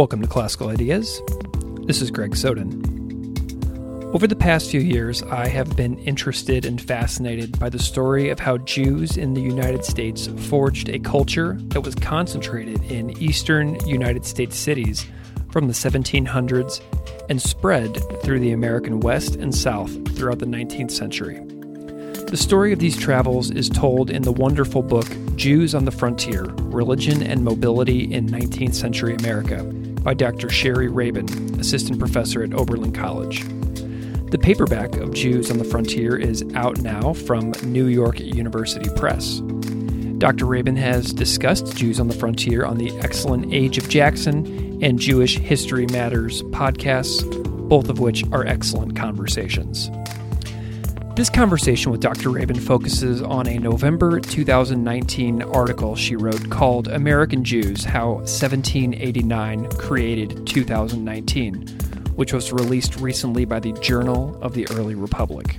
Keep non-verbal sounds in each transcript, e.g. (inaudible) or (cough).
Welcome to Classical Ideas. This is Greg Soden. Over the past few years, I have been interested and fascinated by the story of how Jews in the United States forged a culture that was concentrated in eastern United States cities from the 1700s and spread through the American West and South throughout the 19th century. The story of these travels is told in the wonderful book Jews on the Frontier Religion and Mobility in 19th Century America by Dr. Shari Rabin, assistant professor at Oberlin College. The paperback of Jews on the Frontier is out now from New York University Press. Dr. Rabin has discussed Jews on the Frontier on the excellent Age of Jackson and Jewish History Matters podcasts, both of which are excellent conversations. This conversation with Dr. Rabin focuses on a November 2019 article she wrote called American Jews How 1789 Created 2019 which was released recently by the Journal of the Early Republic.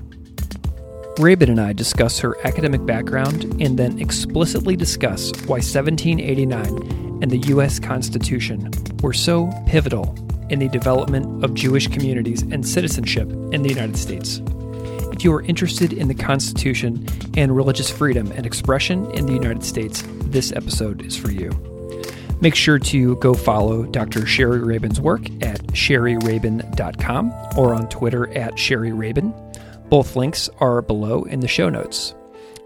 Rabin and I discuss her academic background and then explicitly discuss why 1789 and the U.S. Constitution were so pivotal in the development of Jewish communities and citizenship in the United States. If you are interested in the Constitution and religious freedom and expression in the United States, this episode is for you. Make sure to go follow Dr. Shari Rabin's work at sharirabin.com or on Twitter at sharirabin. Both links are below in the show notes.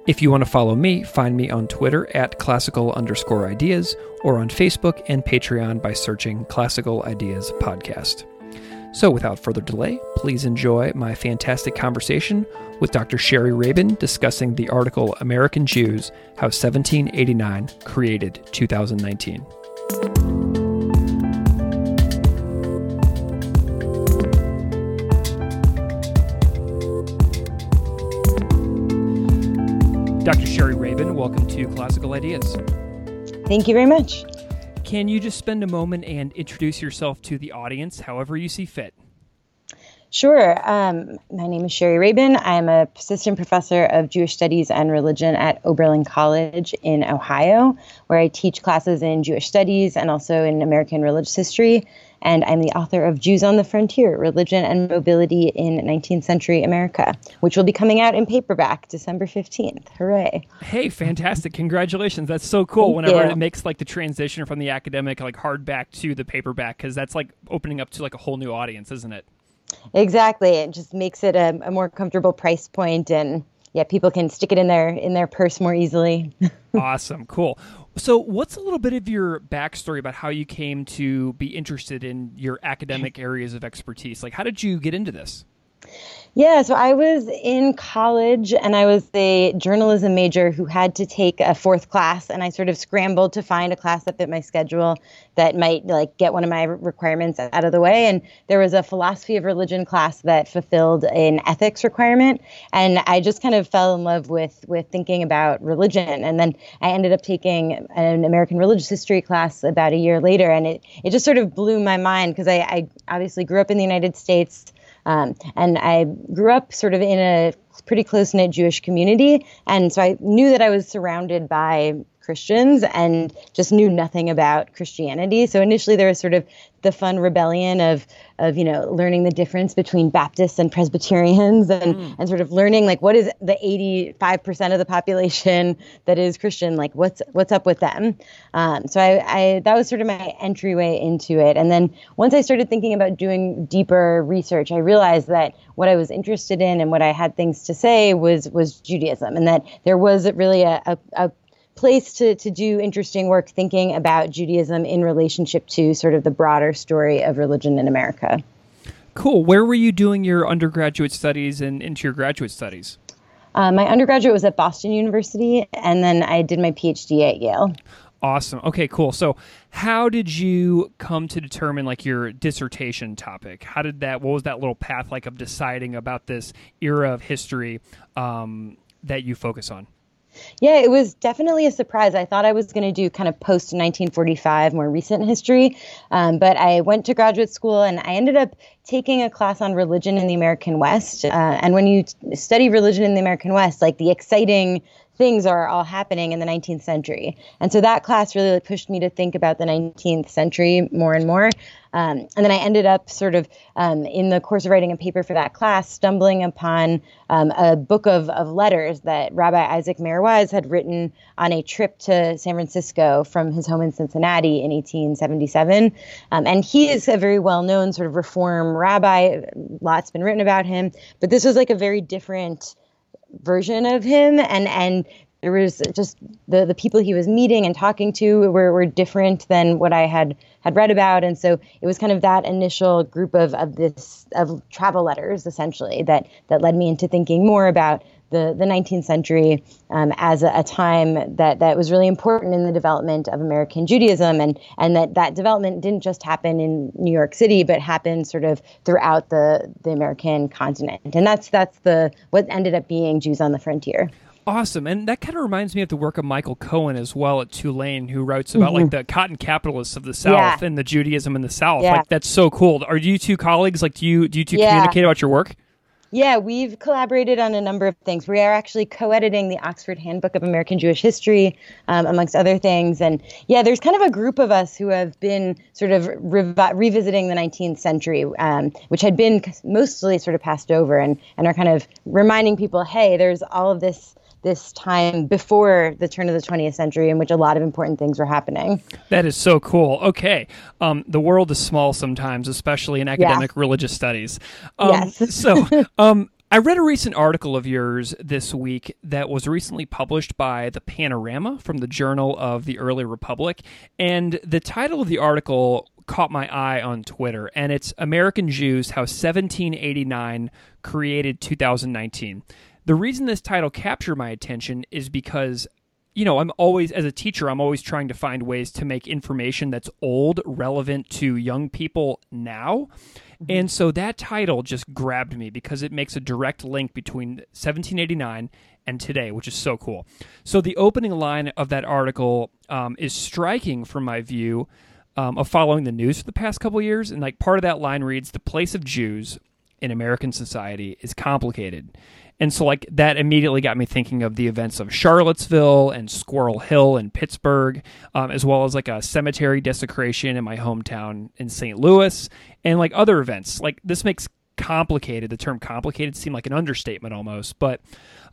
If you want to follow me, find me on Twitter at classical underscore ideas or on Facebook and Patreon by searching Classical Ideas Podcast. So, without further delay, please enjoy my fantastic conversation with Dr. Shari Rabin discussing the article American Jews How 1789 Created 2019. Dr. Shari Rabin, welcome to Classical Ideas. Thank you very much. Can you just spend a moment and introduce yourself to the audience however you see fit? Sure. Um, my name is Shari Rabin. I'm a assistant professor of Jewish Studies and Religion at Oberlin College in Ohio, where I teach classes in Jewish Studies and also in American Religious History. And I'm the author of Jews on the Frontier Religion and Mobility in 19th Century America, which will be coming out in paperback December 15th. Hooray. Hey, fantastic. Congratulations. That's so cool Thank whenever you. it makes like the transition from the academic, like hardback to the paperback, because that's like opening up to like a whole new audience, isn't it? Exactly. It just makes it a, a more comfortable price point and yeah, people can stick it in their in their purse more easily. (laughs) awesome. Cool. So, what's a little bit of your backstory about how you came to be interested in your academic areas of expertise? Like, how did you get into this? Yeah, so I was in college and I was a journalism major who had to take a fourth class and I sort of scrambled to find a class that fit my schedule that might like get one of my requirements out of the way and there was a philosophy of religion class that fulfilled an ethics requirement and I just kind of fell in love with with thinking about religion and then I ended up taking an American religious history class about a year later and it it just sort of blew my mind because I, I obviously grew up in the United States um, and I grew up sort of in a pretty close knit Jewish community. And so I knew that I was surrounded by Christians and just knew nothing about Christianity. So initially there was sort of the fun rebellion of of you know learning the difference between Baptists and Presbyterians and mm. and sort of learning like what is the 85% of the population that is Christian like what's what's up with them. Um, so I, I that was sort of my entryway into it. And then once I started thinking about doing deeper research, I realized that what I was interested in and what I had things to say was was Judaism and that there was really a, a, a place to, to do interesting work thinking about Judaism in relationship to sort of the broader story of religion in America. Cool. Where were you doing your undergraduate studies and into your graduate studies? Uh, my undergraduate was at Boston University, and then I did my PhD at Yale. Awesome. Okay, cool. So, how did you come to determine like your dissertation topic? How did that? What was that little path like of deciding about this era of history um, that you focus on? Yeah, it was definitely a surprise. I thought I was going to do kind of post 1945, more recent history, um, but I went to graduate school and I ended up taking a class on religion in the American West. Uh, and when you study religion in the American West, like the exciting things are all happening in the 19th century. And so that class really pushed me to think about the 19th century more and more. Um, and then I ended up sort of um, in the course of writing a paper for that class, stumbling upon um, a book of, of letters that Rabbi Isaac Mayer Wise had written on a trip to San Francisco from his home in Cincinnati in 1877. Um, and he is a very well known sort of reform rabbi. Lots been written about him, but this was like a very different version of him and and there was just the the people he was meeting and talking to were, were different than what I had had read about. And so it was kind of that initial group of of this of travel letters essentially that that led me into thinking more about the, the 19th century um, as a, a, time that, that was really important in the development of American Judaism, and, and that that development didn't just happen in New York City, but happened sort of throughout the, the American continent. And that's that's the what ended up being Jews on the Frontier. Awesome. And that kind of reminds me of the work of Michael Cohen as well at Tulane, who writes about mm-hmm. like the cotton capitalists of the South yeah. and the Judaism in the South. Yeah. Like that's so cool. Are you two colleagues? Like do you do you two yeah. communicate about your work? Yeah, we've collaborated on a number of things. We are actually co-editing the Oxford Handbook of American Jewish History, um, amongst other things. And yeah, there's kind of a group of us who have been sort of revisiting the 19th century, um, which had been mostly sort of passed over, and and are kind of reminding people, hey, there's all of this this time before the turn of the 20th century in which a lot of important things were happening. That is so cool. Okay. Um, the world is small sometimes, especially in academic yeah. religious studies. Um, yes. so, (laughs) um, I read a recent article of yours this week that was recently published by the Panorama from the Journal of the Early Republic. And the title of the article caught my eye on Twitter, and it's American Jews How 1789 Created 2019 the reason this title captured my attention is because you know, I'm always, as a teacher, I'm always trying to find ways to make information that's old relevant to young people now. Mm-hmm. And so that title just grabbed me because it makes a direct link between 1789 and today, which is so cool. So the opening line of that article um, is striking from my view um, of following the news for the past couple years. And like part of that line reads, "The place of Jews in American society is complicated." And so, like, that immediately got me thinking of the events of Charlottesville and Squirrel Hill in Pittsburgh, um, as well as like a cemetery desecration in my hometown in St. Louis, and like other events. Like, this makes complicated, the term complicated, seem like an understatement almost. But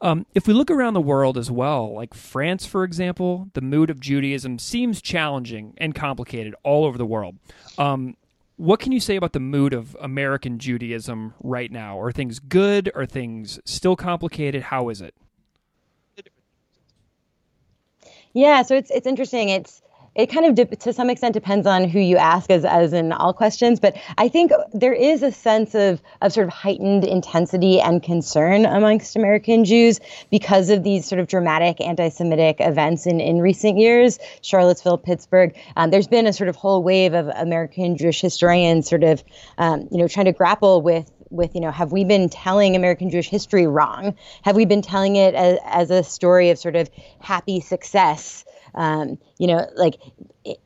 um, if we look around the world as well, like France, for example, the mood of Judaism seems challenging and complicated all over the world. Um, what can you say about the mood of American Judaism right now? Are things good? Are things still complicated? How is it? Yeah, so it's it's interesting. It's it kind of de- to some extent depends on who you ask as as in all questions but i think there is a sense of of sort of heightened intensity and concern amongst american jews because of these sort of dramatic anti-semitic events in in recent years charlottesville pittsburgh. Um, there's been a sort of whole wave of american jewish historians sort of um, you know trying to grapple with with you know have we been telling american jewish history wrong? Have we been telling it as, as a story of sort of happy success um, you know, like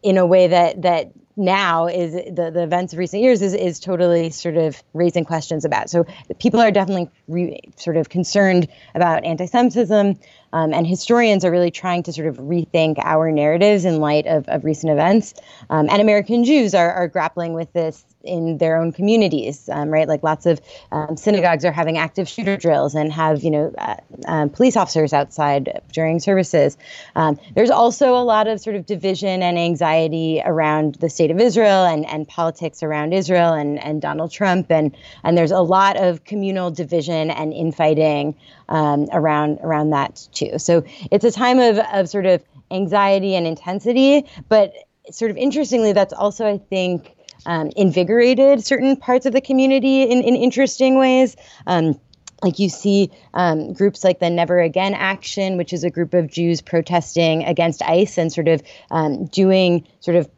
in a way that that now is the, the events of recent years is, is totally sort of raising questions about. So people are definitely re, sort of concerned about anti-Semitism, um, and historians are really trying to sort of rethink our narratives in light of, of recent events. Um, and American Jews are, are grappling with this in their own communities, um, right? Like lots of um, synagogues are having active shooter drills and have, you know, uh, um, police officers outside during services. Um, there's also a lot of sort of division and anxiety around the state of Israel and, and politics around Israel and, and Donald Trump. And, and there's a lot of communal division and infighting um, around, around that too. So it's a time of, of sort of anxiety and intensity, but sort of interestingly, that's also, I think, um, invigorated certain parts of the community in, in interesting ways. Um, like you see um, groups like the Never Again Action, which is a group of Jews protesting against ICE and sort of um, doing sort of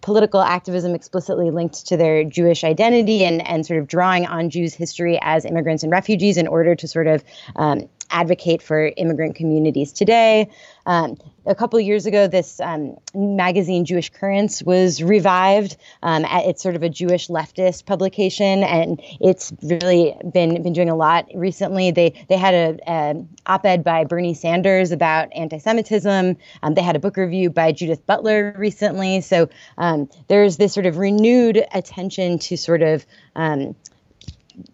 political activism explicitly linked to their Jewish identity and, and sort of drawing on Jews' history as immigrants and refugees in order to sort of um, advocate for immigrant communities today. Um, a couple years ago, this um, magazine, Jewish Currents, was revived. Um, it's sort of a Jewish leftist publication, and it's really been been doing a lot recently. They they had a, a op-ed by Bernie Sanders about anti-Semitism. Um, they had a book review by Judith Butler recently. So um, there's this sort of renewed attention to sort of um,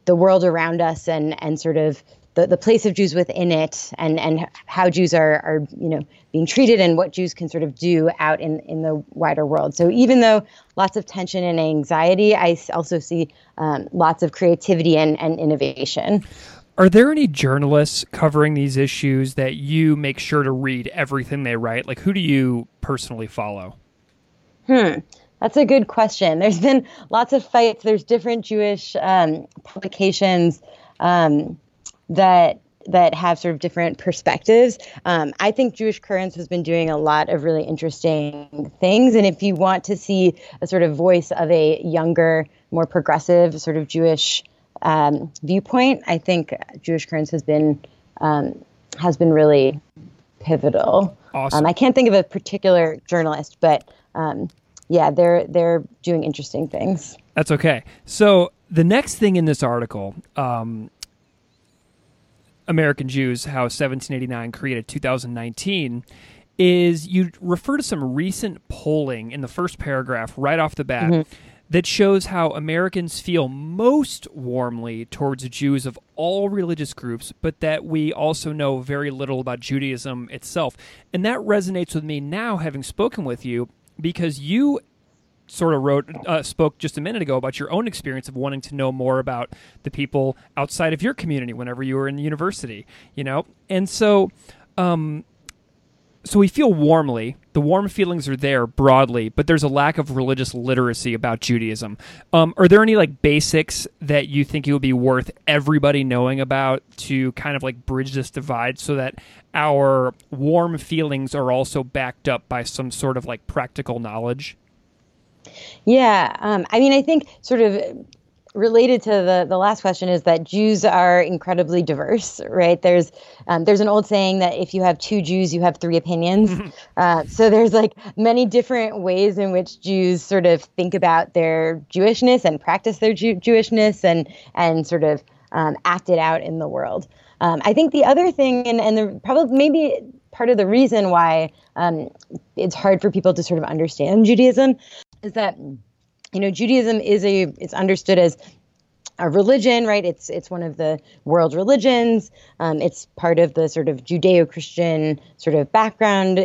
the world around us and and sort of the, the place of Jews within it and, and how Jews are, are you know being treated and what Jews can sort of do out in, in the wider world. So even though lots of tension and anxiety, I also see um, lots of creativity and, and innovation. Are there any journalists covering these issues that you make sure to read everything they write? Like who do you personally follow? Hmm. That's a good question. (laughs) There's been lots of fights. There's different Jewish um, publications. Um, that that have sort of different perspectives. Um, I think Jewish Currents has been doing a lot of really interesting things. And if you want to see a sort of voice of a younger, more progressive sort of Jewish um, viewpoint, I think Jewish Currents has been um, has been really pivotal. Awesome. Um, I can't think of a particular journalist, but um, yeah, they're they're doing interesting things. That's okay. So the next thing in this article, um, American Jews, how 1789 created 2019, is you refer to some recent polling in the first paragraph right off the bat mm-hmm. that shows how Americans feel most warmly towards Jews of all religious groups, but that we also know very little about Judaism itself. And that resonates with me now, having spoken with you, because you sort of wrote uh, spoke just a minute ago about your own experience of wanting to know more about the people outside of your community whenever you were in the university you know? And so um so we feel warmly the warm feelings are there broadly but there's a lack of religious literacy about judaism. Um, are there any like basics that you think it would be worth everybody knowing about to kind of like bridge this divide so that our warm feelings are also backed up by some sort of like practical knowledge yeah, um, I mean, I think sort of related to the the last question is that Jews are incredibly diverse, right? There's um, there's an old saying that if you have two Jews, you have three opinions. (laughs) uh, so there's like many different ways in which Jews sort of think about their Jewishness and practice their Jew- Jewishness and and sort of um, act it out in the world. Um, I think the other thing, and, and the probably maybe part of the reason why um, it's hard for people to sort of understand Judaism is that you know Judaism is a it's understood as a religion, right? It's it's one of the world religions. Um, it's part of the sort of Judeo-Christian sort of background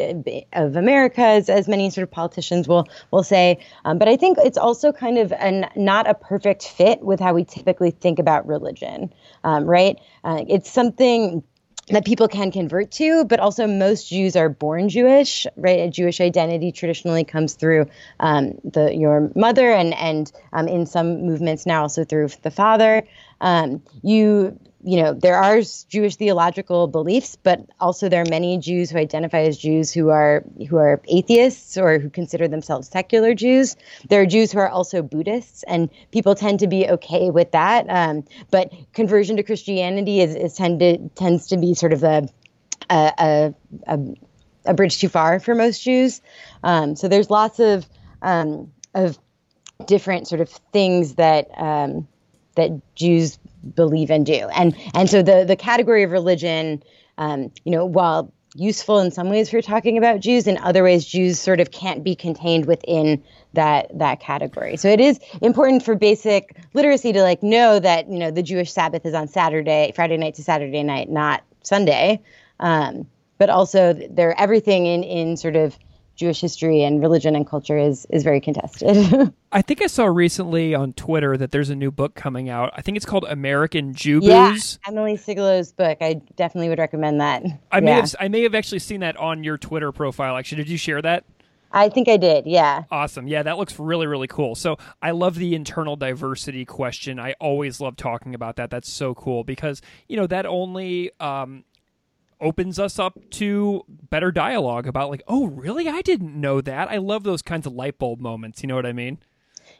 of America, as, as many sort of politicians will will say. Um, but I think it's also kind of an not a perfect fit with how we typically think about religion, um, right? Uh, it's something that people can convert to, but also most Jews are born Jewish, right? A Jewish identity traditionally comes through um, the your mother, and and um, in some movements now also through the father. Um, you you know there are Jewish theological beliefs, but also there are many Jews who identify as Jews who are who are atheists or who consider themselves secular Jews. There are Jews who are also Buddhists, and people tend to be okay with that. Um, but conversion to Christianity is, is tended tends to be sort of a a, a, a bridge too far for most Jews. Um, so there's lots of um, of different sort of things that um, that Jews believe and do. And and so the the category of religion, um, you know, while useful in some ways for talking about Jews, in other ways Jews sort of can't be contained within that that category. So it is important for basic literacy to like know that you know the Jewish Sabbath is on Saturday, Friday night to Saturday night, not Sunday. Um, but also there everything in in sort of Jewish history and religion and culture is is very contested. (laughs) I think I saw recently on Twitter that there's a new book coming out. I think it's called American Jew Yeah, Emily Sigalow's book. I definitely would recommend that. I yeah. may have I may have actually seen that on your Twitter profile. Actually, did you share that? I think I did, yeah. Awesome. Yeah, that looks really, really cool. So I love the internal diversity question. I always love talking about that. That's so cool because, you know, that only um, opens us up to better dialogue about like, oh, really? I didn't know that. I love those kinds of light bulb moments. You know what I mean?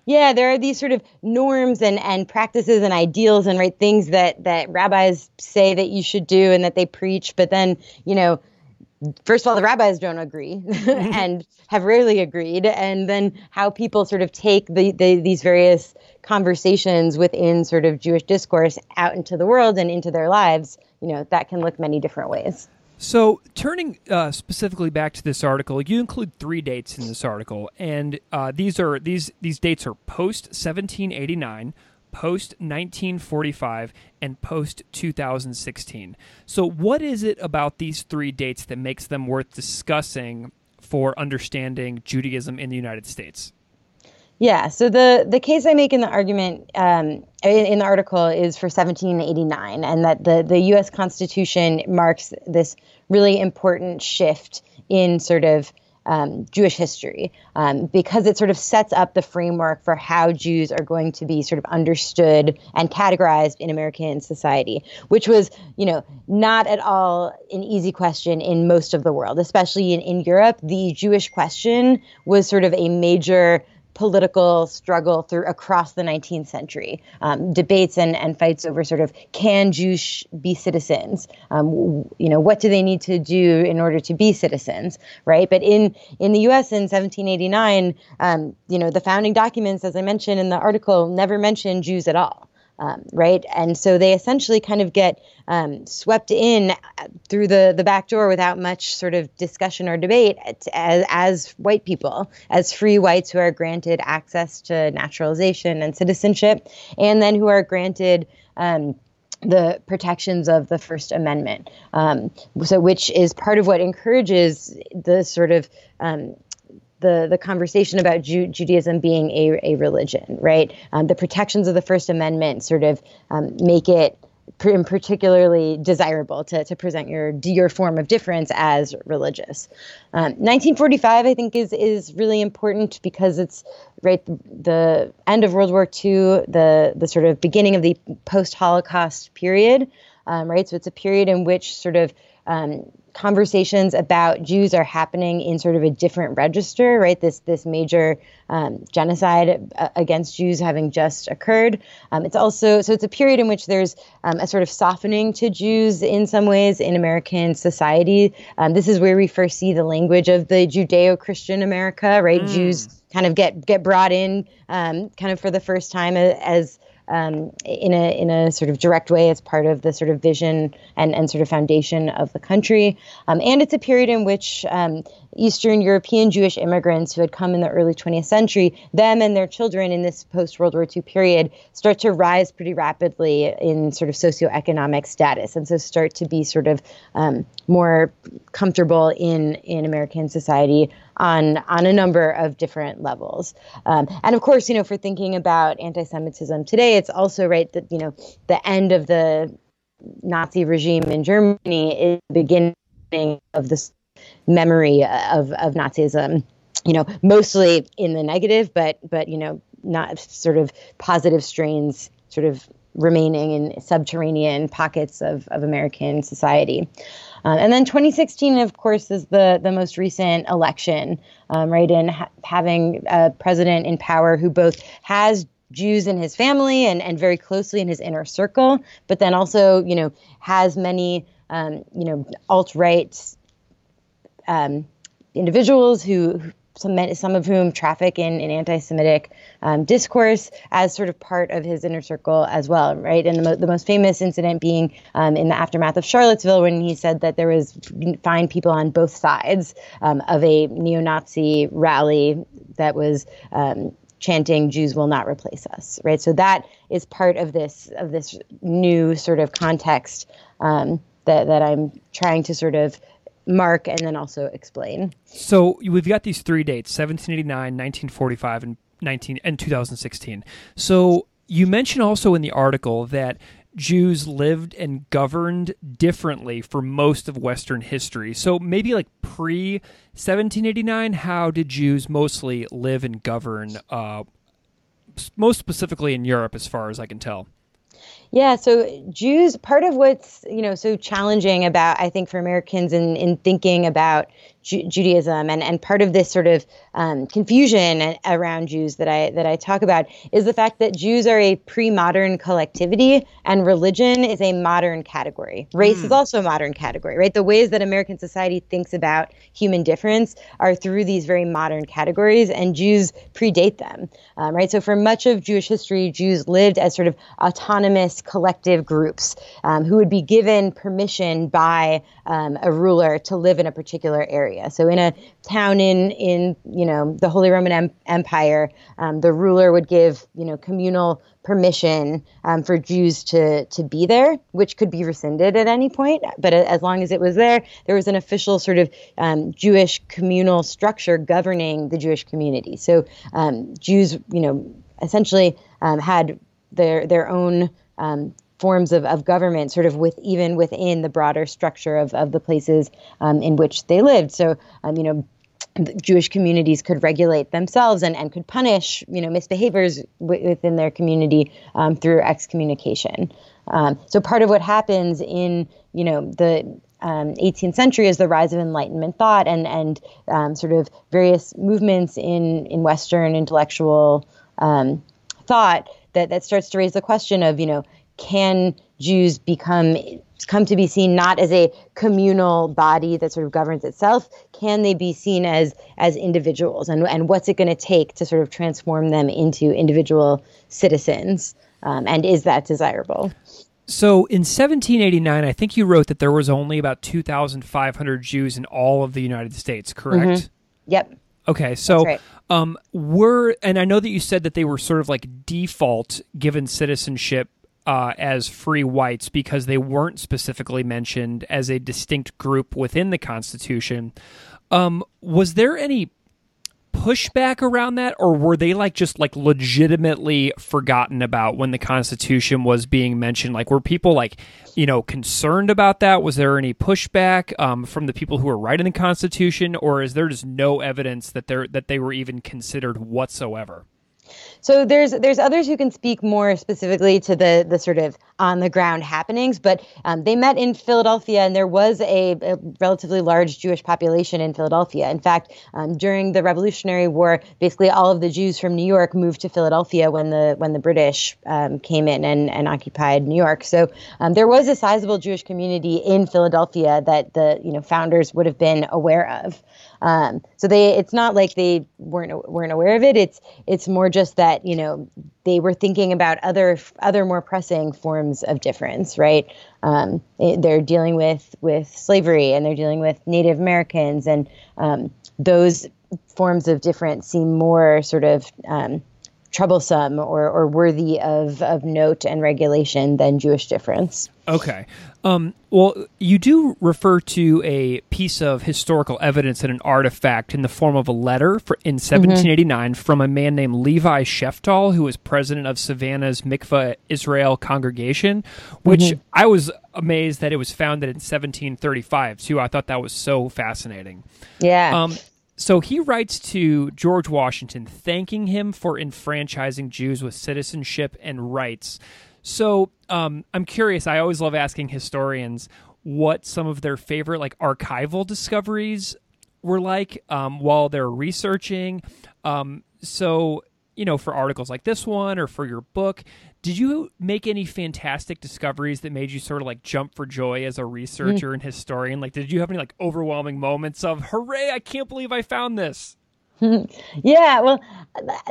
Yeah, there are these sort of norms and, and practices and ideals and right things that that rabbis say that you should do and that they preach, but then you know first of all, the rabbis don't agree (laughs) (laughs) and have rarely agreed. And then how people sort of take the, the, these various conversations within sort of Jewish discourse out into the world and into their lives, you know, that can look many different ways. So, turning uh, specifically back to this article, you include three dates in this article, and uh, these are these these dates are post 1789, post 1945 and post 2016. So, what is it about these three dates that makes them worth discussing for understanding Judaism in the United States? Yeah, so the, the case I make in the argument um, in, in, the article is for 1789, and that the, the U.S. Constitution marks this really important shift in sort of um, Jewish history um, because it sort of sets up the framework for how Jews are going to be sort of understood and categorized in American society, which was, you know, not at all an easy question in most of the world, especially in, in Europe. The Jewish question was sort of a major political struggle through across the 19th century, um, debates and, and fights over sort of can Jews be citizens? Um, you know, what do they need to do in order to be citizens, right? But in in the U.S. in 1789, um, you know, the founding documents, as I mentioned in the article, never mention Jews at all um, right? And so they essentially kind of get um, swept in through the, the back door without much sort of discussion or debate as, as white people, as free whites who are granted access to naturalization and citizenship, and then who are granted. Um, the protections of the First Amendment, um, so which is part of what encourages the sort of um, the the conversation about Ju- Judaism being a, a religion, right? Um, the protections of the First Amendment sort of um, make it particularly desirable to, to present your your form of difference as religious. Um, 1945, I think, is is really important because it's right the end of World War II, the the sort of beginning of the post Holocaust period, um, right? So it's a period in which sort of um, conversations about Jews are happening in sort of a different register, right? This this major um, genocide uh, against Jews having just occurred. Um, it's also so it's a period in which there's um, a sort of softening to Jews in some ways in American society. Um, this is where we first see the language of the Judeo-Christian America, right? Mm. Jews kind of get get brought in um, kind of for the first time as um, in a in a sort of direct way as part of the sort of vision and, and sort of foundation of the country. Um, and it's a period in which um, Eastern European Jewish immigrants who had come in the early 20th century, them and their children in this post World War II period start to rise pretty rapidly in sort of socioeconomic status, and so start to be sort of um, more comfortable in in American society on on a number of different levels. Um, and of course, you know, for thinking about anti-Semitism today, it's also right that you know the end of the Nazi regime in Germany is the beginning of this memory of, of Nazism, you know, mostly in the negative, but, but, you know, not sort of positive strains sort of remaining in subterranean pockets of, of American society. Um, and then 2016, of course, is the, the most recent election, um, right? And ha- having a president in power who both has Jews in his family and, and very closely in his inner circle, but then also, you know, has many, um, you know, alt right um, individuals who, some, some of whom traffic in, in anti-Semitic um, discourse as sort of part of his inner circle as well, right? And the, mo- the most famous incident being um, in the aftermath of Charlottesville when he said that there was fine people on both sides um, of a neo-Nazi rally that was um, chanting "Jews will not replace us," right? So that is part of this of this new sort of context um, that that I'm trying to sort of mark and then also explain. So we've got these three dates 1789, 1945, and 19 and 2016. So you mentioned also in the article that Jews lived and governed differently for most of Western history. So maybe like pre 1789, how did Jews mostly live and govern, uh, most specifically in Europe, as far as I can tell? Yeah, so Jews, part of what's you know so challenging about I think for Americans in in thinking about Ju- Judaism and and part of this sort of um, confusion around Jews that I that I talk about is the fact that Jews are a pre-modern collectivity and religion is a modern category. Race mm. is hmm. also a modern category, right? The ways that American society thinks about human difference are through these very modern categories, and Jews predate them, um, right? So for much of Jewish history, Jews lived as sort of autonomous collective groups um, who would be given permission by um, a ruler to live in a particular area. So in a town in in you know the Holy Roman em- Empire, um, the ruler would give you know communal permission um, for Jews to to be there, which could be rescinded at any point. But as long as it was there, there was an official sort of um, Jewish communal structure governing the Jewish community. So um, Jews, you know, essentially um, had their their own um, forms of, of government sort of with even within the broader structure of, of the places um, in which they lived. So, um, you know, Jewish communities could regulate themselves and, and could punish, you know, misbehaviors w- within their community um, through excommunication. Um, so part of what happens in, you know, the um, 18th century is the rise of Enlightenment thought and and um, sort of various movements in in Western intellectual um, thought that that starts to raise the question of, you know, can Jews become come to be seen not as a communal body that sort of governs itself? Can they be seen as as individuals? And and what's it going to take to sort of transform them into individual citizens? Um, and is that desirable? So in 1789, I think you wrote that there was only about 2,500 Jews in all of the United States, correct? Mm-hmm. Yep. Okay, so right. um, were and I know that you said that they were sort of like default given citizenship uh, as free whites because they weren't specifically mentioned as a distinct group within the Constitution. Um, was there any pushback around that, or were they like just like legitimately forgotten about when the Constitution was being mentioned? Like, were people like, you know, concerned about that? Was there any pushback um, from the people who were writing the Constitution, or is there just no evidence that they that they were even considered whatsoever? So there's there's others who can speak more specifically to the the sort of on the ground happenings, but um, they met in Philadelphia, and there was a, a, relatively large Jewish population in Philadelphia. In fact, um, during the Revolutionary War, basically all of the Jews from New York moved to Philadelphia when the when the British um, came in and, and occupied New York. So um, there was a sizable Jewish community in Philadelphia that the you know founders would have been aware of. Um, so they, it's not like they weren't weren't aware of it. It's it's more just that you know they were thinking about other other more pressing forms of difference, right? Um, it, they're dealing with with slavery and they're dealing with Native Americans, and um, those forms of difference seem more sort of um, troublesome or, or worthy of, of note and regulation than Jewish difference. Okay. Um, well, you do refer to a piece of historical evidence and an artifact in the form of a letter for, in 1789 mm-hmm. from a man named Levi Sheftall, who was president of Savannah's Mickve Israel congregation, which mm-hmm. I was amazed that it was founded in 1735, too. I thought that was so fascinating. Yeah. Um, so he writes to George Washington thanking him for enfranchising Jews with citizenship and rights. So um, I'm curious. I always love asking historians what some of their favorite like archival discoveries were like um, while they're researching. Um, so you know, for articles like this one or for your book, did you make any fantastic discoveries that made you sort of like jump for joy as a researcher mm. and historian? Like, did you have any like overwhelming moments of hooray, I can't believe I found this? (laughs) yeah, well,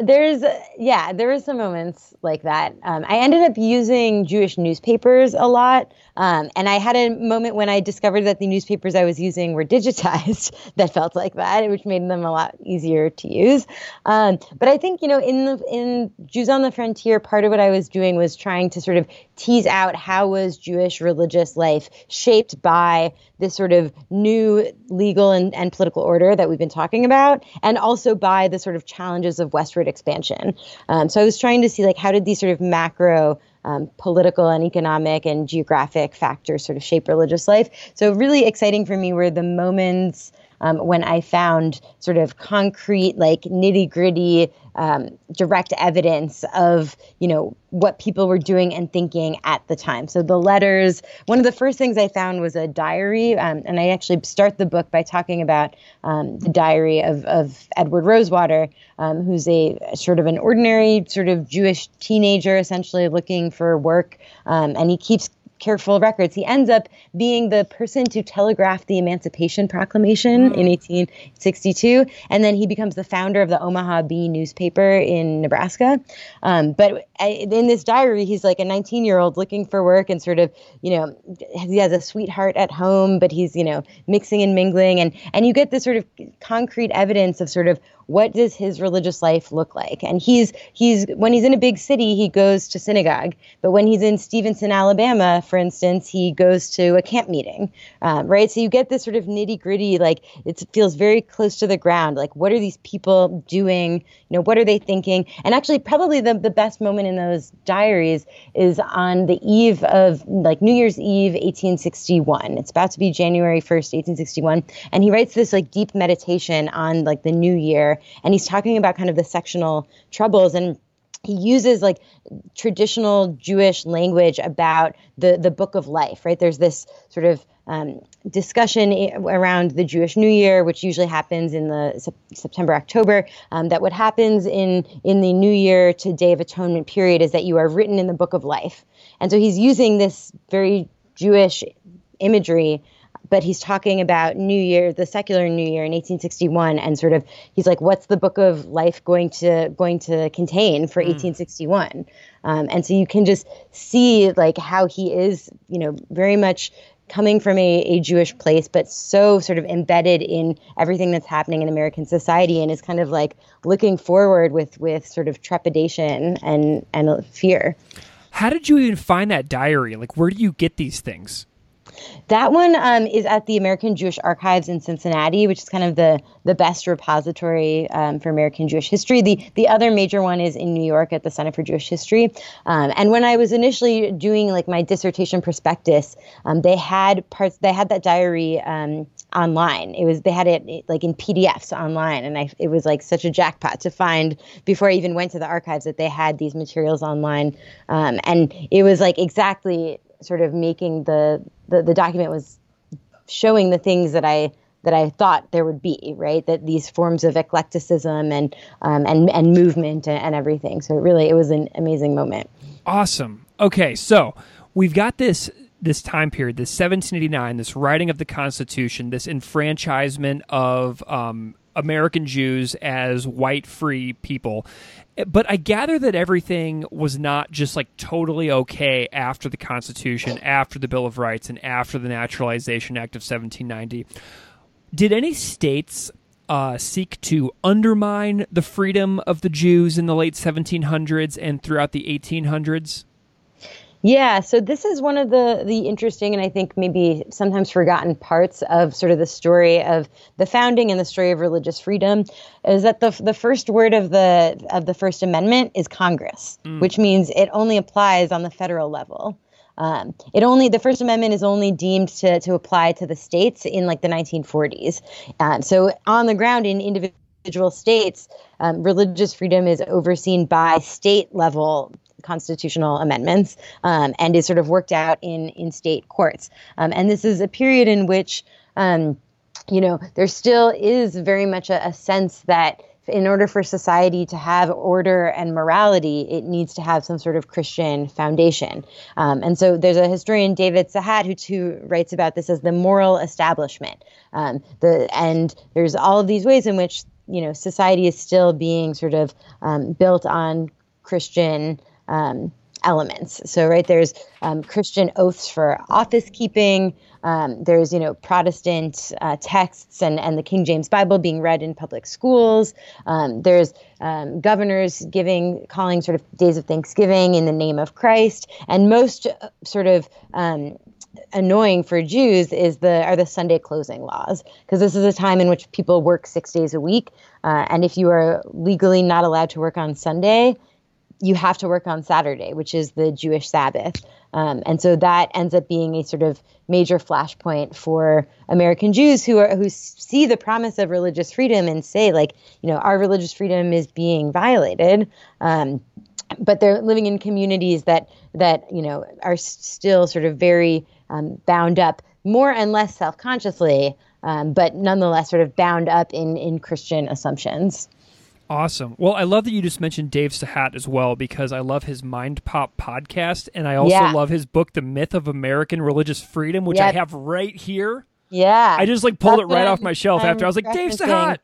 there's yeah, there were some moments like that. Um, I ended up using Jewish newspapers a lot, um, and I had a moment when I discovered that the newspapers I was using were (laughs) digitized that felt like that, which made them a lot easier to use. Um, but I think you know, in the in Jews on the Frontier, part of what I was doing was trying to sort of tease out how was Jewish religious life shaped by this sort of new legal and, and political order that we've been talking about, and also by the sort of challenges of westward expansion. Um, so I was trying to see like how did these sort of macro um, political and economic and geographic factors sort of shape religious life. So really exciting for me were the moments um, when I found sort of concrete, like nitty gritty, um, direct evidence of you know what people were doing and thinking at the time. So the letters. One of the first things I found was a diary, um, and I actually start the book by talking about um, the diary of of Edward Rosewater, um, who's a sort of an ordinary sort of Jewish teenager, essentially looking for work, um, and he keeps careful records. He ends up being the person to telegraph the Emancipation Proclamation mm. in 1862, and then he becomes the founder of the Omaha Bee newspaper in Nebraska. Um, but in this diary, he's like a 19 year old looking for work and sort of, you know, he has a sweetheart at home, but he's, you know, mixing and mingling, and and you get this sort of concrete evidence of sort of what does his religious life look like? And he's he's when he's in a big city, he goes to synagogue, but when he's in Stevenson, Alabama, for instance, he goes to a camp meeting, um, right? So you get this sort of nitty gritty, like it feels very close to the ground. Like what are these people doing? You know, what are they thinking? And actually, probably the the best moment in those diaries is on the eve of like New Year's Eve, 1861. It's about to be January 1st, 1861, and he writes this like deep meditation on like the new year and he's talking about kind of the sectional troubles and he uses like traditional Jewish language about the the book of life, right? There's this sort of um, discussion around the Jewish New Year, which usually happens in the September October. Um, that what happens in in the New Year to Day of Atonement period is that you are written in the book of life, and so he's using this very Jewish imagery but he's talking about New Year, the secular New Year in 1861, and sort of he's like, what's the book of life going to going to contain for mm. 1861? Um, and so you can just see like how he is, you know, very much coming from a, a Jewish place, but so sort of embedded in everything that's happening in American society, and is kind of like looking forward with with sort of trepidation and and fear. How did you even find that diary? Like, where do you get these things? That one um, is at the American Jewish Archives in Cincinnati, which is kind of the the best repository um, for American Jewish history. The the other major one is in New York at the Center for Jewish History. Um, and when I was initially doing like my dissertation prospectus, um, they had parts. They had that diary um, online. It was they had it like in PDFs online, and I it was like such a jackpot to find before I even went to the archives that they had these materials online. Um, and it was like exactly sort of making the, the the document was showing the things that I that I thought there would be, right? That these forms of eclecticism and um, and and movement and, and everything. So really, it was an amazing moment. Awesome. Okay, so we've got this this time period, this 1789, this writing of the Constitution, this enfranchisement of um, American Jews as white free people. But I gather that everything was not just like totally okay after the Constitution, after the Bill of Rights, and after the Naturalization Act of 1790. Did any states uh, seek to undermine the freedom of the Jews in the late 1700s and throughout the 1800s? Yeah, so this is one of the the interesting and I think maybe sometimes forgotten parts of sort of the story of the founding and the story of religious freedom is that the the first word of the of the First Amendment is Congress, mm. which means it only applies on the federal level. Um, it only the First Amendment is only deemed to to apply to the states in like the 1940s. Um, so on the ground in individual states, um, religious freedom is overseen by state level constitutional amendments um, and is sort of worked out in in state courts. Um, and this is a period in which, um, you know, there still is very much a, a sense that in order for society to have order and morality, it needs to have some sort of Christian foundation. Um, and so there's a historian, David Sehat, who, who writes about this as the moral establishment. Um, the, and there's all of these ways in which you know society is still being sort of um, built on Christian um, elements. So, right, there's um, Christian oaths for office keeping. Um, there's, you know, Protestant uh, texts and, and the King James Bible being read in public schools. Um, there's um, governors giving, calling sort of days of Thanksgiving in the name of Christ. And most uh, sort of um, annoying for Jews is the are the Sunday closing laws because this is a time in which people work six days a week, uh, and if you are legally not allowed to work on Sunday, you have to work on Saturday, which is the Jewish Sabbath. Um, and so that ends up being a sort of major flashpoint for American Jews who are who see the promise of religious freedom and say, like, you know, our religious freedom is being violated. Um, but they're living in communities that that you know are still sort of very um, bound up, more and less self-consciously, um, but nonetheless sort of bound up in in Christian assumptions. Awesome. Well, I love that you just mentioned Dave Sehat as well because I love his Mind Pop podcast and I also yeah. love his book, The Myth of American Religious Freedom, which yep. I have right here. Yeah. I just like pulled That's it right off my shelf I'm after I was like, Dave Sehat.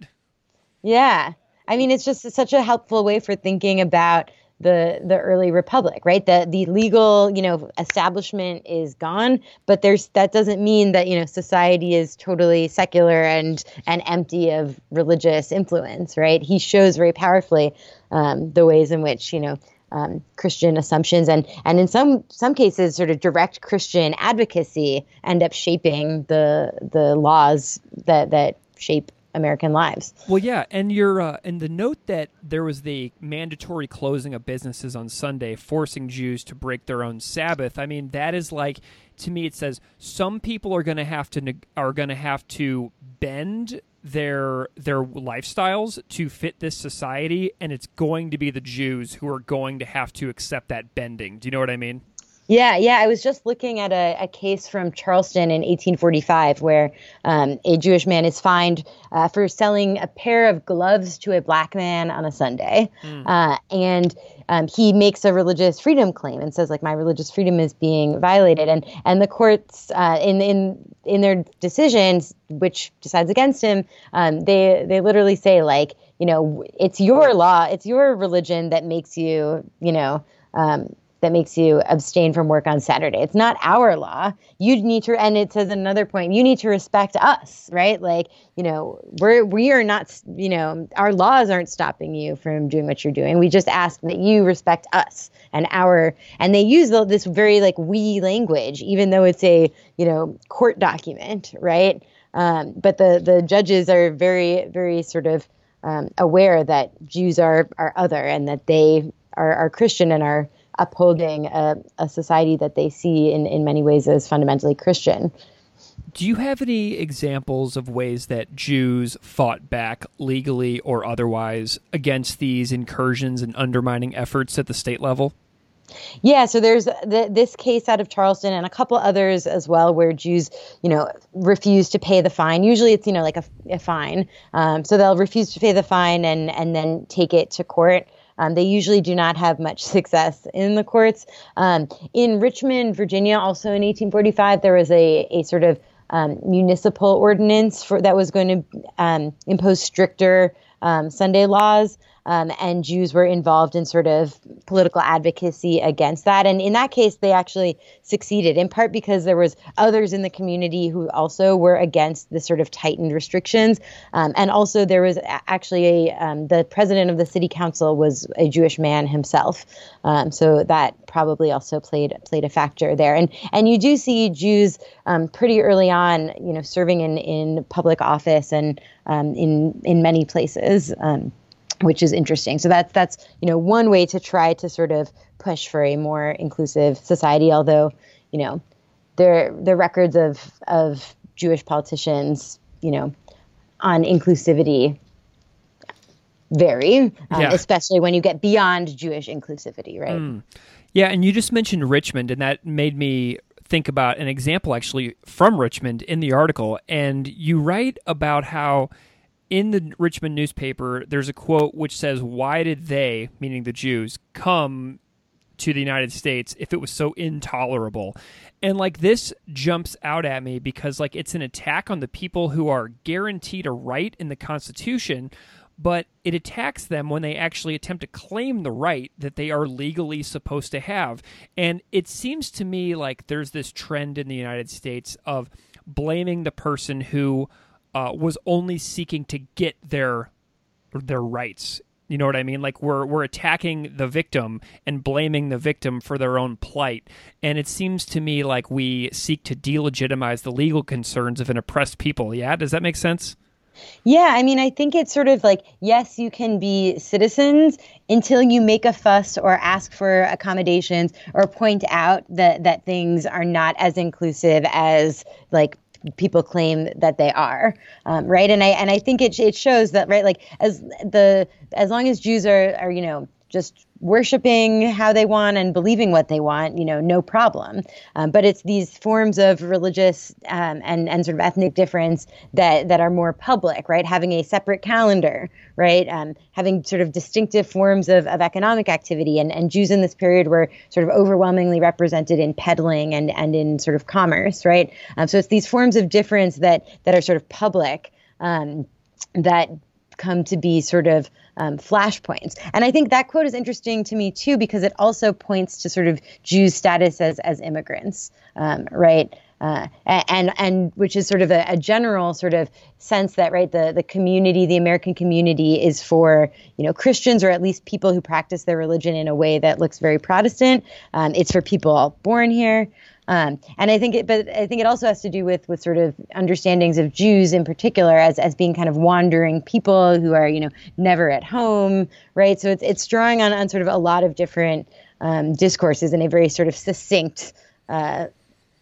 Yeah. I mean, it's just such a helpful way for thinking about the the early republic right? The the legal you know establishment is gone but there's that doesn't mean that you know society is totally secular and and empty of religious influence right? He shows very powerfully um, the ways in which you know um, Christian assumptions and and in some some cases sort of direct Christian advocacy end up shaping the the laws that that shape American lives. Well, yeah, and you're uh, and the note that there was the mandatory closing of businesses on Sunday, forcing Jews to break their own Sabbath. I mean, that is like to me. It says some people are going to have to are going to have to bend their their lifestyles to fit this society, and it's going to be the Jews who are going to have to accept that bending. Do you know what I mean? Yeah, yeah. I was just looking at a, a case from Charleston in 1845 where um, a Jewish man is fined uh, for selling a pair of gloves to a black man on a Sunday. Mm. Uh, and um, he makes a religious freedom claim and says, like, my religious freedom is being violated. And and the courts, uh, in in in their decisions, which decides against him, um, they they literally say, like, you know, it's your law, it's your religion that makes you, you know. Um, that makes you abstain from work on Saturday. It's not our law. You need to, and it says another point, you need to respect us, right? Like, you know, we're, we are not, you know, our laws aren't stopping you from doing what you're doing. We just ask that you respect us and our, and they use this very like we language, even though it's a, you know, court document, right? Um, but the, the judges are very, very sort of um, aware that Jews are, are other and that they are, are Christian and are, upholding a, a society that they see in, in many ways as fundamentally Christian. Do you have any examples of ways that Jews fought back legally or otherwise against these incursions and undermining efforts at the state level? Yeah, so there's the, this case out of Charleston and a couple others as well where Jews, you know, refuse to pay the fine. Usually it's, you know, like a, a fine. Um, so they'll refuse to pay the fine and, and then take it to court. Um, they usually do not have much success in the courts. Um, in Richmond, Virginia, also in 1845, there was a, a sort of um, municipal ordinance for that was going to um, impose stricter um, Sunday laws um, and Jews were involved in sort of political advocacy against that. And in that case, they actually succeeded, in part because there was others in the community who also were against the sort of tightened restrictions, um, and also there was actually a um, the president of the city council was a Jewish man himself, um, so that probably also played played a factor there. And and you do see Jews um, pretty early on, you know, serving in in public office and um, in in many places which is interesting. So that's that's you know one way to try to sort of push for a more inclusive society. Although you know there the records of of Jewish politicians you know on inclusivity vary, um, yeah. especially when you get beyond Jewish inclusivity, right? Mm. Yeah, and you just mentioned Richmond, and that made me think about an example actually from Richmond in the article. And you write about how in the Richmond newspaper, there's a quote which says, Why did they, meaning the Jews, come to the United States if it was so intolerable? And like this jumps out at me because like it's an attack on the people who are guaranteed a right in the Constitution, but it attacks them when they actually attempt to claim the right that they are legally supposed to have. And it seems to me like there's this trend in the United States of blaming the person who uh, was only seeking to get their their rights. You know what I mean? Like we're we're attacking the victim and blaming the victim for their own plight. And it seems to me like we seek to delegitimize the legal concerns of an oppressed people. Yeah, does that make sense? Yeah, I mean, I think it's sort of like yes, you can be citizens until you make a fuss or ask for accommodations or point out that that things are not as inclusive as like people claim that they are, um, right? And I and I think it it shows that right, like as the as long as Jews are are you know just worshiping how they want and believing what they want, you know, no problem. Um, but it's these forms of religious um, and and sort of ethnic difference that that are more public, right? Having a separate calendar, right? Um, having sort of distinctive forms of, of economic activity, and and Jews in this period were sort of overwhelmingly represented in peddling and and in sort of commerce, right? Um, so it's these forms of difference that that are sort of public um, that come to be sort of um, flashpoints. And I think that quote is interesting to me too because it also points to sort of Jews' status as as immigrants, um, right? Uh, and and which is sort of a, a, general sort of sense that right the the community the American community is for you know Christians or at least people who practice their religion in a way that looks very Protestant. Um, it's for people born here. Um, and I think it, but I think it also has to do with with sort of understandings of Jews in particular as as being kind of wandering people who are you know never at home, right? So it's it's drawing on on sort of a lot of different um, discourses in a very sort of succinct uh,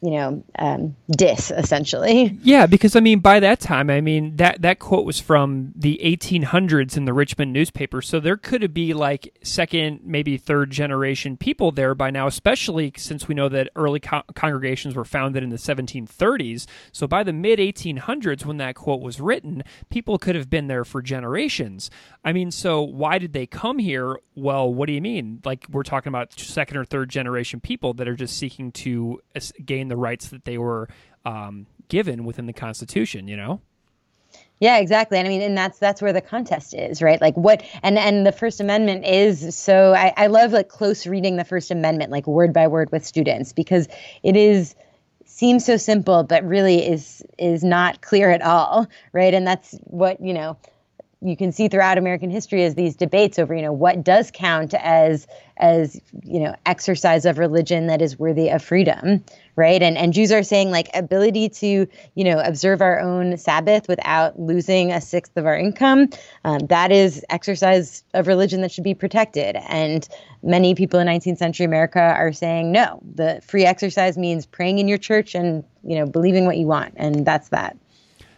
you know um, dis essentially. (laughs) Yeah because i mean by that time i mean that that quote was from the 1800s in the richmond newspaper. So there could be like second maybe third generation people there by now especially since we know that early co- congregations were founded in the 1730s so by the mid 1800s when that quote was written people could have been there for generations. I mean so why did they come here? Well what do you mean? Like we're talking about second or third generation people that are just seeking to gain the rights that they were um, given within the Constitution. You know. Yeah, exactly. And I mean, and that's that's where the contest is, right? Like what and and the First Amendment is so I, I love like close reading the First Amendment, like word by word with students, because it is seems so simple, but really is is not clear at all, right? And that's what, you know, you can see throughout American history is these debates over, you know, what does count as as you know exercise of religion that is worthy of freedom, right? And and Jews are saying like ability to you know observe our own Sabbath without losing a sixth of our income, um, that is exercise of religion that should be protected. And many people in 19th century America are saying no, the free exercise means praying in your church and you know believing what you want, and that's that.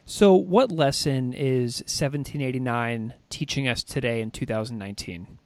So, what lesson is 1789 teaching us today in 2019?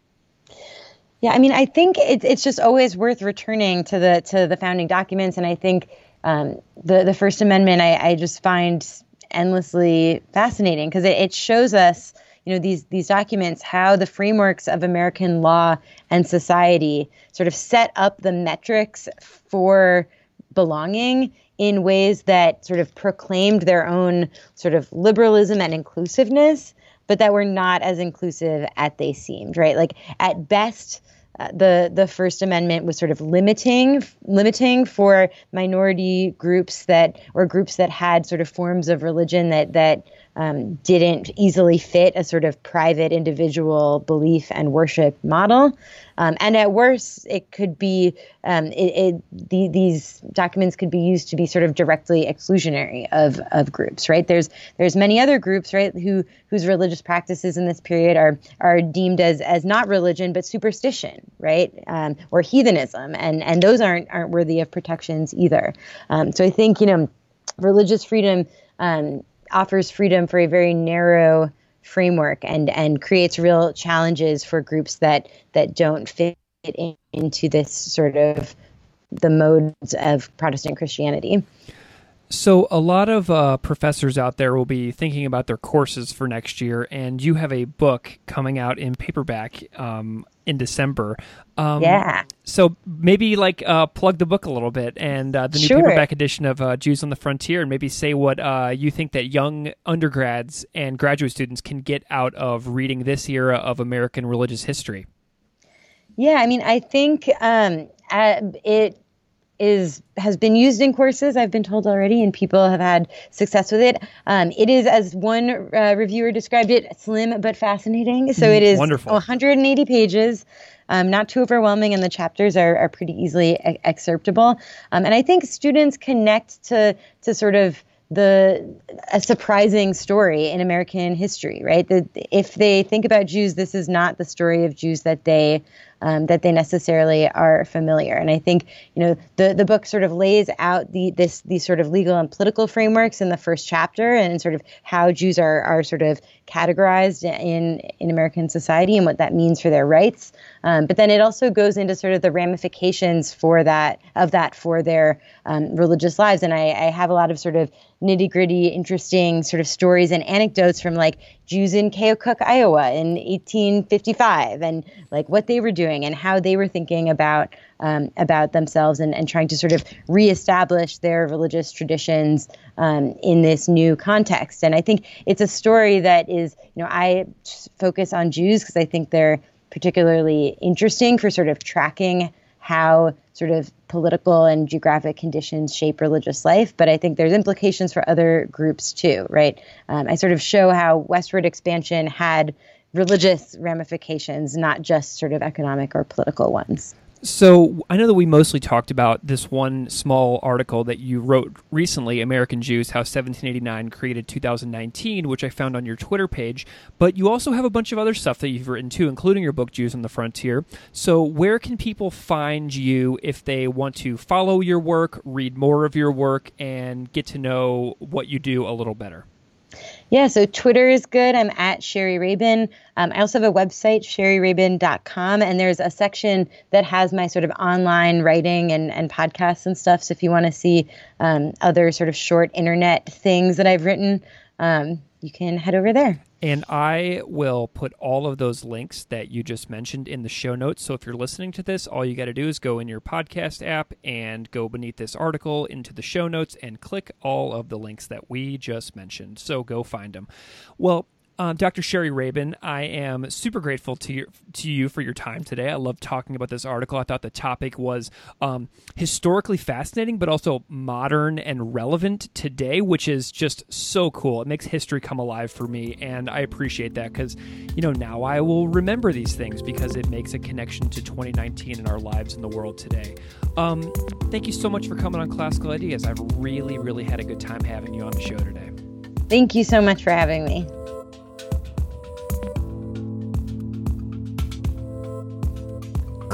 Yeah, I mean, I think it's it's just always worth returning to the to the founding documents, and I think um, the the First Amendment I, I just find endlessly fascinating because it, it shows us, you know, these these documents how the frameworks of American law and society sort of set up the metrics for belonging in ways that sort of proclaimed their own sort of liberalism and inclusiveness, but that were not as inclusive as they seemed, right? Like at best, uh, the the First Amendment was sort of limiting limiting for minority groups that or groups that had sort of forms of religion that that um, didn't easily fit a sort of private individual belief and worship model. Um, and at worst, it could be um, it, it, the, these documents could be used to be sort of directly exclusionary of, of groups, right? There's there's many other groups, right, who whose religious practices in this period are are deemed as as not religion but superstition, right, um, or heathenism, and and those aren't aren't worthy of protections either. Um, so I think you know religious freedom um, offers freedom for a very narrow framework and and creates real challenges for groups that that don't fit in, into this sort of the modes of Protestant Christianity. So, a lot of uh, professors out there will be thinking about their courses for next year, and you have a book coming out in paperback um, in December. Um, yeah. So maybe like uh, plug the book a little bit and uh, the new sure. paperback edition of uh, Jews on the Frontier, and maybe say what uh, you think that young undergrads and graduate students can get out of reading this era of American religious history. Yeah, I mean, I think um, uh, it is has been used in courses I've been told already, and people have had success with it. Um, it is, as one uh, reviewer described it, slim but fascinating. So it is Wonderful. 180 pages. Um, not too overwhelming, and the chapters are, are pretty easily e- excerptable. Um, and I think students connect to to sort of the a surprising story in American history, right? That if they think about Jews, this is not the story of Jews that they um, that they necessarily are familiar. And I think you know the the book sort of lays out the this these sort of legal and political frameworks in the first chapter, and sort of how Jews are are sort of categorized in in American society and what that means for their rights. Um, but then it also goes into sort of the ramifications for that of that for their um, religious lives. And I, I have a lot of sort of nitty gritty, interesting sort of stories and anecdotes from like Jews in Keokuk, Iowa in 1855, and like what they were doing and how they were thinking about um, about themselves and, and trying to sort of reestablish their religious traditions um, in this new context. And I think it's a story that is, you know, I focus on Jews because I think they're particularly interesting for sort of tracking how sort of political and geographic conditions shape religious life, but I think there's implications for other groups too, right? Um, I sort of show how westward expansion had religious ramifications, not just sort of economic or political ones. So I know that we mostly talked about this one small article that you wrote recently, American Jews, how 1789 created 2019, which I found on your Twitter page. But you also have a bunch of other stuff that you've written too, including your book, Jews on the Frontier. So where can people find you if they want to follow your work, read more of your work, and get to know what you do a little better? Yeah, so Twitter is good. I'm at Shari Rabin. Um, I also have a website, sharirabin.com, and there's a section that has my sort of online writing and, and podcasts and stuff. So if you want to see um, other sort of short internet things that I've written, um, you can head over there. And I will put all of those links that you just mentioned in the show notes. So if you're listening to this, all you got to do is go in your podcast app and go beneath this article into the show notes and click all of the links that we just mentioned. So go find them. Well, um, Dr. Shari Rabin, I am super grateful to you, to you for your time today. I love talking about this article. I thought the topic was um, historically fascinating, but also modern and relevant today, which is just so cool. It makes history come alive for me, and I appreciate that because, you know, now I will remember these things because it makes a connection to 2019 and our lives in the world today. Um, thank you so much for coming on Classical Ideas. I've really, really had a good time having you on the show today. Thank you so much for having me.